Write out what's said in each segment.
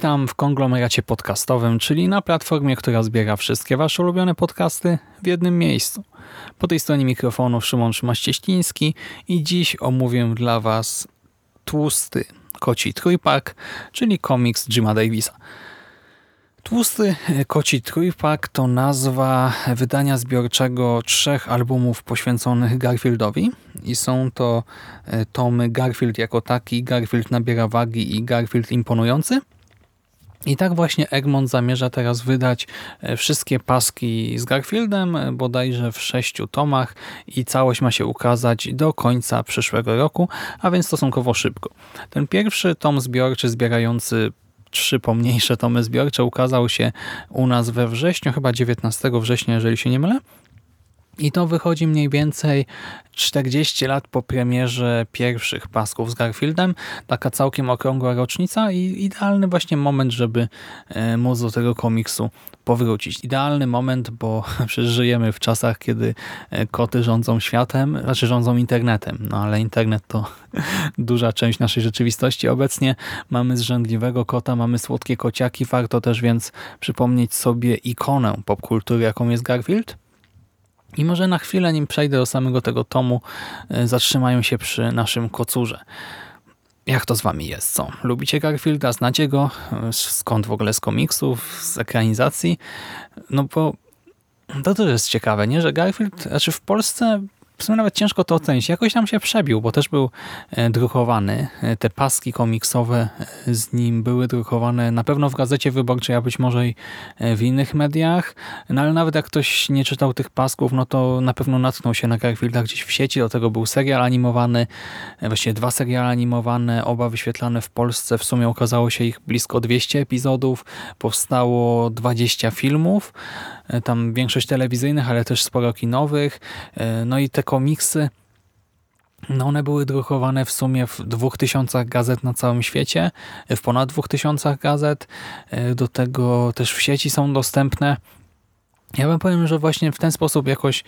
Witam w konglomeracie podcastowym, czyli na platformie, która zbiera wszystkie Wasze ulubione podcasty w jednym miejscu. Po tej stronie mikrofonu Szymon Szymaścieśliński i dziś omówię dla Was Tłusty Koci Trójpak, czyli komiks Jima Davisa. Tłusty Koci Trójpak to nazwa wydania zbiorczego trzech albumów poświęconych Garfieldowi i są to e, tomy Garfield jako taki, Garfield nabiera wagi i Garfield imponujący – i tak właśnie Egmont zamierza teraz wydać e, wszystkie paski z Garfieldem, e, bodajże w sześciu tomach i całość ma się ukazać do końca przyszłego roku, a więc stosunkowo szybko. Ten pierwszy tom zbiorczy zbierający trzy pomniejsze tomy zbiorcze ukazał się u nas we wrześniu, chyba 19 września, jeżeli się nie mylę. I to wychodzi mniej więcej 40 lat po premierze pierwszych pasków z Garfieldem. Taka całkiem okrągła rocznica i idealny właśnie moment, żeby e, móc do tego komiksu powrócić. Idealny moment, bo przecież żyjemy w czasach, kiedy e, koty rządzą światem, znaczy rządzą internetem. No ale internet to duża część naszej rzeczywistości. Obecnie mamy zrzędliwego kota, mamy słodkie kociaki. Warto też więc przypomnieć sobie ikonę popkultury, jaką jest Garfield i może na chwilę, nim przejdę do samego tego tomu, e, zatrzymają się przy naszym kocurze. Jak to z wami jest? Co? Lubicie Garfielda? Znacie go? E, skąd w ogóle z komiksów? Z ekranizacji? No bo to też jest ciekawe, nie? Że Garfield, znaczy w Polsce w sumie nawet ciężko to ocenić. Jakoś tam się przebił, bo też był e, drukowany. E, te paski komiksowe e, z nim były drukowane na pewno w Gazecie Wyborczej, a być może i w innych mediach. No ale nawet jak ktoś nie czytał tych pasków, no to na pewno natknął się na Garfielda gdzieś w sieci. Do tego był serial animowany, właściwie dwa seriale animowane, oba wyświetlane w Polsce. W sumie okazało się ich blisko 200 epizodów. Powstało 20 filmów. Tam większość telewizyjnych, ale też sporo kinowych. No i te komiksy no one były drukowane w sumie w dwóch tysiącach gazet na całym świecie, w ponad dwóch tysiącach gazet. Do tego też w sieci są dostępne. Ja bym powiem, że właśnie w ten sposób jakoś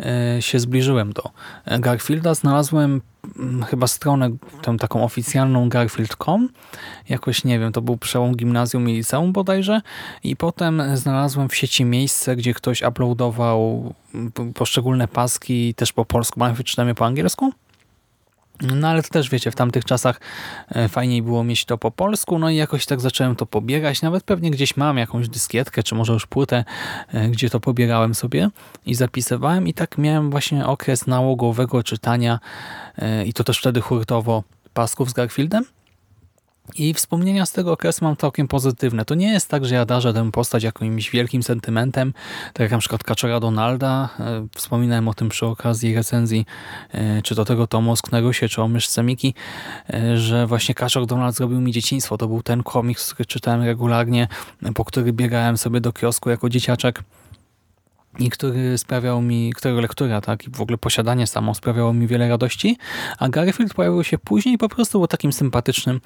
e, się zbliżyłem do Garfielda. Znalazłem mm, chyba stronę tą taką oficjalną garfield.com. Jakoś nie wiem, to był przełom gimnazjum i liceum bodajże. I potem znalazłem w sieci miejsce, gdzie ktoś uploadował mm, poszczególne paski też po polsku, mam je po angielsku. No ale to też wiecie, w tamtych czasach e, fajniej było mieć to po polsku, no i jakoś tak zacząłem to pobierać. Nawet pewnie gdzieś mam jakąś dyskietkę, czy może już płytę, e, gdzie to pobierałem sobie i zapisywałem i tak miałem właśnie okres nałogowego czytania e, i to też wtedy hurtowo pasków z Garfieldem. I wspomnienia z tego okresu mam całkiem pozytywne. To nie jest tak, że ja darzę tę postać jakimś wielkim sentymentem, tak jak na przykład Kaczora Donalda. E, wspominałem o tym przy okazji recenzji, e, czy do tego tomu Osknęło się, czy o myszce Miki, e, że właśnie Kaczor Donald zrobił mi dzieciństwo. To był ten komiks, który czytałem regularnie, po który biegałem sobie do kiosku jako dzieciaczek i który sprawiał mi, którego lektura, tak, i w ogóle posiadanie samo sprawiało mi wiele radości, a Garfield pojawił się później po prostu był takim sympatycznym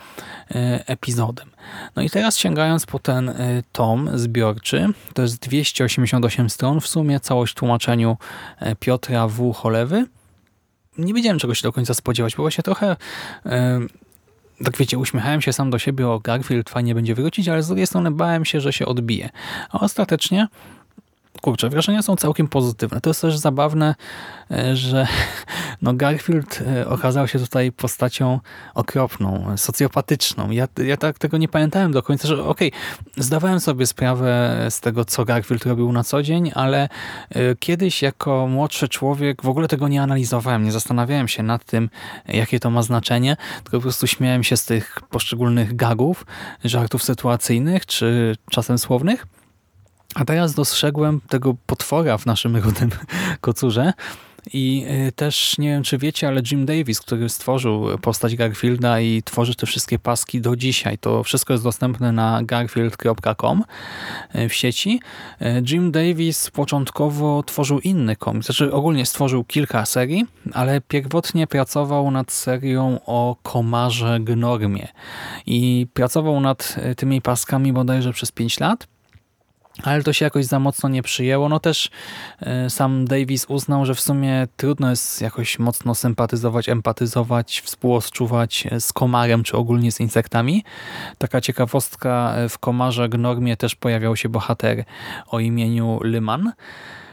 e, epizodem. No i teraz sięgając po ten e, tom zbiorczy, to jest 288 stron w sumie, całość w tłumaczeniu e, Piotra W. Cholewy, nie wiedziałem czego się do końca spodziewać, bo właśnie trochę tak wiecie, uśmiechałem się sam do siebie, o Garfield fajnie będzie wrócić, ale z drugiej strony bałem się, że się odbije. A ostatecznie kurczę, wrażenia są całkiem pozytywne. To jest też zabawne, e, że no Garfield e, okazał się tutaj postacią okropną, socjopatyczną. Ja, ja tak tego nie pamiętałem do końca, że okej, okay, zdawałem sobie sprawę z tego, co Garfield robił na co dzień, ale e, kiedyś jako młodszy człowiek w ogóle tego nie analizowałem, nie zastanawiałem się nad tym, jakie to ma znaczenie, tylko po prostu śmiałem się z tych poszczególnych gagów, żartów sytuacyjnych, czy czasem słownych. A teraz dostrzegłem tego potwora w naszym rudym kocurze I y, też nie wiem, czy wiecie, ale Jim Davis, który stworzył postać Garfielda i tworzy te wszystkie paski do dzisiaj, to wszystko jest dostępne na garfield.com y, w sieci. Y, Jim Davis początkowo tworzył inny komiks, znaczy ogólnie stworzył kilka serii, ale pierwotnie pracował nad serią o komarze Gnormie i pracował nad tymi paskami bodajże przez 5 lat ale to się jakoś za mocno nie przyjęło. No też e, sam Davis uznał, że w sumie trudno jest jakoś mocno sympatyzować, empatyzować, współodczuwać z komarem, czy ogólnie z insektami. Taka ciekawostka, e, w komarze Gnormie też pojawiał się bohater o imieniu Lyman,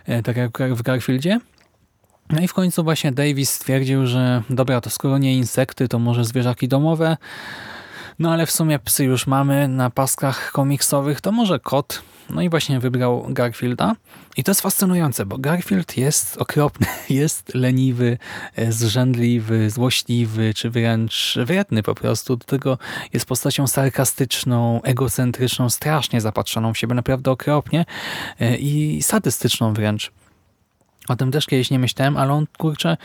e, tak jak w Garfieldzie. No i w końcu właśnie Davis stwierdził, że dobra, to skoro nie insekty, to może zwierzaki domowe, no ale w sumie psy już mamy na paskach komiksowych, to może kot. No i właśnie wybrał Garfielda. I to jest fascynujące, bo Garfield jest okropny, jest leniwy, e, zrzędliwy, złośliwy, czy wręcz wredny po prostu. Do tego jest postacią sarkastyczną, egocentryczną, strasznie zapatrzoną w siebie, naprawdę okropnie e, i sadystyczną wręcz. O tym też kiedyś nie myślałem, ale on, kurczę,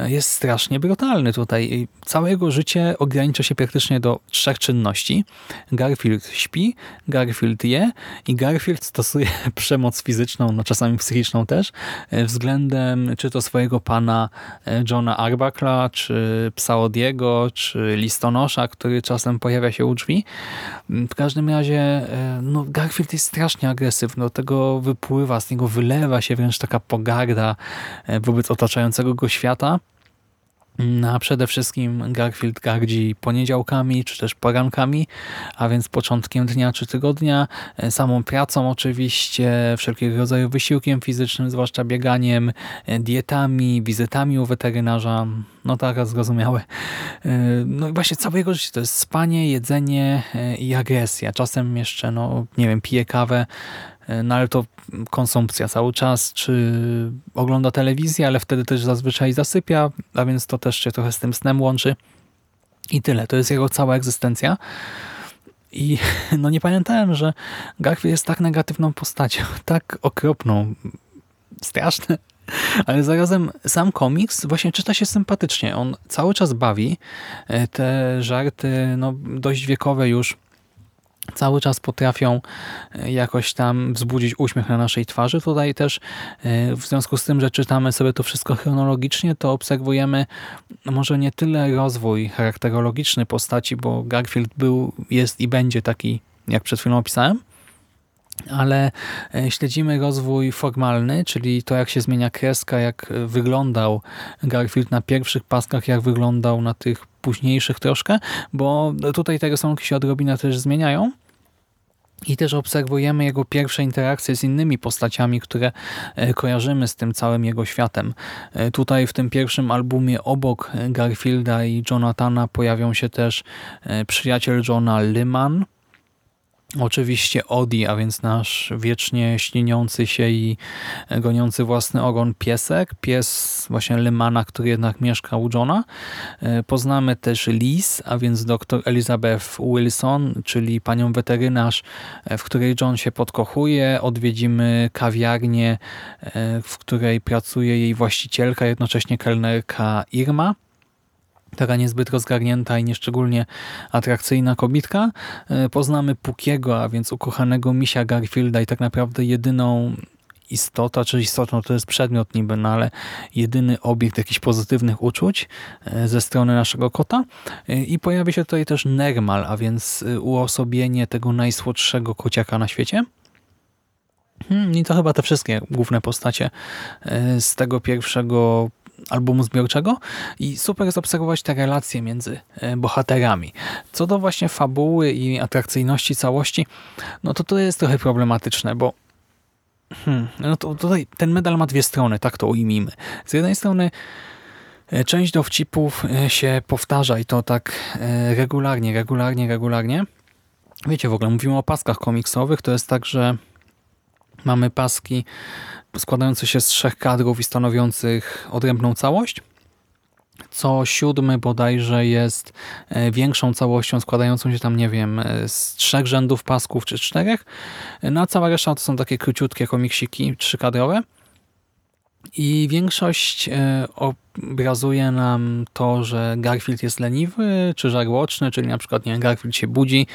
jest strasznie brutalny tutaj. Całe jego życie ogranicza się praktycznie do trzech czynności. Garfield śpi, Garfield je i Garfield stosuje przemoc fizyczną, no czasami psychiczną też, względem czy to swojego pana e, Johna Arbakla, czy psa Odiego, czy listonosza, który czasem pojawia się u drzwi. W każdym razie e, no, Garfield jest strasznie agresywny, do tego wypływa, z niego wylewa się wręcz taka pogarda E, wobec otaczającego go świata. No, a przede wszystkim Garfield gardzi poniedziałkami czy też porankami, a więc początkiem dnia czy tygodnia, e, samą pracą oczywiście, wszelkiego rodzaju wysiłkiem fizycznym, zwłaszcza bieganiem, e, dietami, wizytami u weterynarza, no tak, zrozumiałe. No i właśnie całe jego życie to jest spanie, jedzenie i agresja. Czasem jeszcze, no nie wiem, pije kawę, no ale to konsumpcja cały czas, czy ogląda telewizję, ale wtedy też zazwyczaj zasypia, a więc to też się trochę z tym snem łączy. I tyle, to jest jego cała egzystencja. I no nie pamiętałem, że Garfield jest tak negatywną postacią, tak okropną, straszne, ale zarazem sam komiks właśnie czyta się sympatycznie. On cały czas bawi. E, te żarty, no dość wiekowe już, cały czas potrafią e, jakoś tam wzbudzić uśmiech na naszej twarzy. Tutaj też e, w związku z tym, że czytamy sobie to wszystko chronologicznie, to obserwujemy może nie tyle rozwój charakterologiczny postaci, bo Garfield był, jest i będzie taki, jak przed chwilą opisałem, ale e, śledzimy rozwój formalny, czyli to jak się zmienia kreska, jak wyglądał Garfield na pierwszych paskach, jak wyglądał na tych późniejszych troszkę, bo tutaj te rysunki się odrobinę też zmieniają. I też obserwujemy jego pierwsze interakcje z innymi postaciami, które e, kojarzymy z tym całym jego światem. E, tutaj w tym pierwszym albumie obok Garfielda i Jonathana pojawią się też przyjaciel Johna Lyman, Oczywiście Odi, a więc nasz wiecznie śliniący się i goniący własny ogon piesek, pies właśnie Lymana, który jednak mieszka u Johna. E, poznamy też Liz, a więc dr Elizabeth Wilson, czyli panią weterynarz, e, w której John się podkochuje. Odwiedzimy kawiarnię, e, w której pracuje jej właścicielka, jednocześnie kelnerka Irma taka niezbyt rozgarnięta i nieszczególnie atrakcyjna kobitka. E, poznamy Pukiego, a więc ukochanego misia Garfielda i tak naprawdę jedyną istota, czy istotą to jest przedmiot niby, no ale jedyny obiekt jakichś pozytywnych uczuć e, ze strony naszego kota. E, I pojawi się tutaj też Nermal, a więc uosobienie tego najsłodszego kociaka na świecie. Hmm, I to chyba te wszystkie główne postacie z tego pierwszego albumu zbiorczego i super jest obserwować te relacje między e, bohaterami. Co do właśnie fabuły i atrakcyjności całości, no to to jest trochę problematyczne, bo hmm, no to tutaj ten medal ma dwie strony, tak to ujmijmy. Z jednej strony e, część dowcipów e, się powtarza i to tak regularnie, regularnie, regularnie. Wiecie, w ogóle mówimy o paskach komiksowych, to jest tak, że mamy paski składający się z trzech kadrów i stanowiących odrębną całość. Co siódmy bodajże jest e, większą całością składającą się tam, nie wiem, e, z trzech rzędów pasków czy czterech. No a cała reszta to są takie króciutkie komiksiki trzykadrowe. I większość e, obrazuje nam to, że Garfield jest leniwy czy żarłoczny, czyli na przykład nie Garfield się budzi,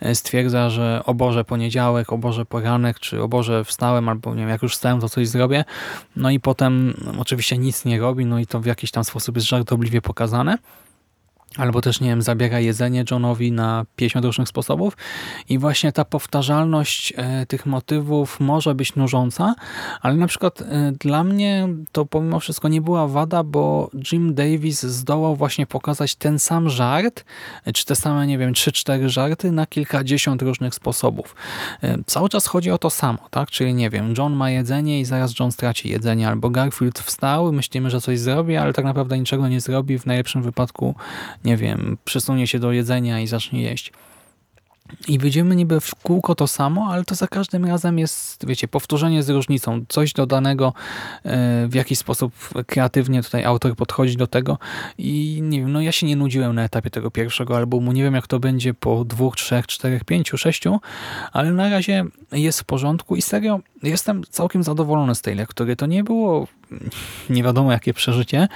e, stwierdza, że o Boże poniedziałek, o Boże poranek, czy o Boże wstałem, albo nie wiem, jak już wstałem, to coś zrobię. No i potem oczywiście nic nie robi, no i to w jakiś tam sposób jest żartobliwie pokazane. Albo też, nie wiem, zabiera jedzenie Johnowi na 50 różnych sposobów. I właśnie ta powtarzalność e, tych motywów może być nużąca, ale na przykład e, dla mnie to pomimo wszystko nie była wada, bo Jim Davis zdołał właśnie pokazać ten sam żart, e, czy te same, nie wiem, 3-4 żarty na kilkadziesiąt różnych sposobów. Cały czas chodzi o to samo, tak? Czyli nie wiem, John ma jedzenie i zaraz John straci jedzenie, albo Garfield wstał, myślimy, że coś zrobi, ale tak naprawdę niczego nie zrobi. W najlepszym wypadku nie wiem, przesunie się do jedzenia i zacznie jeść. I widzimy niby w kółko to samo, ale to za każdym razem jest, wiecie, powtórzenie z różnicą, coś dodanego, e, w jakiś sposób kreatywnie tutaj autor podchodzi do tego. I nie wiem, no ja się nie nudziłem na etapie tego pierwszego albumu, nie wiem jak to będzie po dwóch, trzech, czterech, pięciu, sześciu, ale na razie jest w porządku. I serio jestem całkiem zadowolony z tej lektury. To nie było nie wiadomo jakie przeżycie,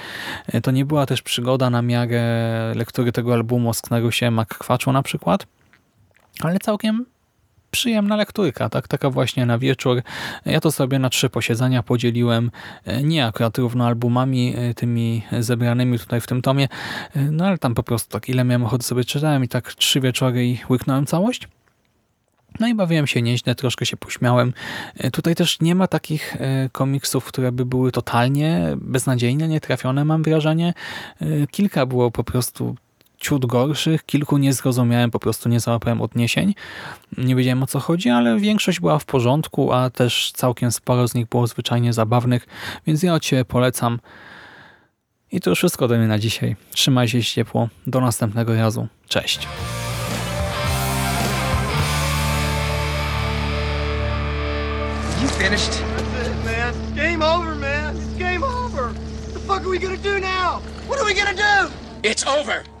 E, to nie była też przygoda na miarę lektury tego albumu o Sknarusie Makkwaczu na przykład, ale całkiem przyjemna lekturka, tak? taka właśnie na wieczór. Ja to sobie na trzy posiedzenia podzieliłem, e, nie akurat równo albumami e, tymi zebranymi tutaj w tym tomie, e, no ale tam po prostu tak ile miałem ochoty sobie czytałem i tak trzy wieczory i łyknąłem całość. No i bawiłem się nieźle, troszkę się pośmiałem. Tutaj też nie ma takich komiksów, które by były totalnie beznadziejne, nietrafione mam wrażenie. Kilka było po prostu ciut gorszych, kilku nie zrozumiałem, po prostu nie załapałem odniesień. Nie wiedziałem o co chodzi, ale większość była w porządku, a też całkiem sporo z nich było zwyczajnie zabawnych, więc ja od Ciebie polecam. I to już wszystko ode mnie na dzisiaj. Trzymaj się ciepło. Do następnego razu. Cześć. You finished? That's it, man. Game over, man. It's game over. What the fuck are we gonna do now? What are we gonna do? It's over.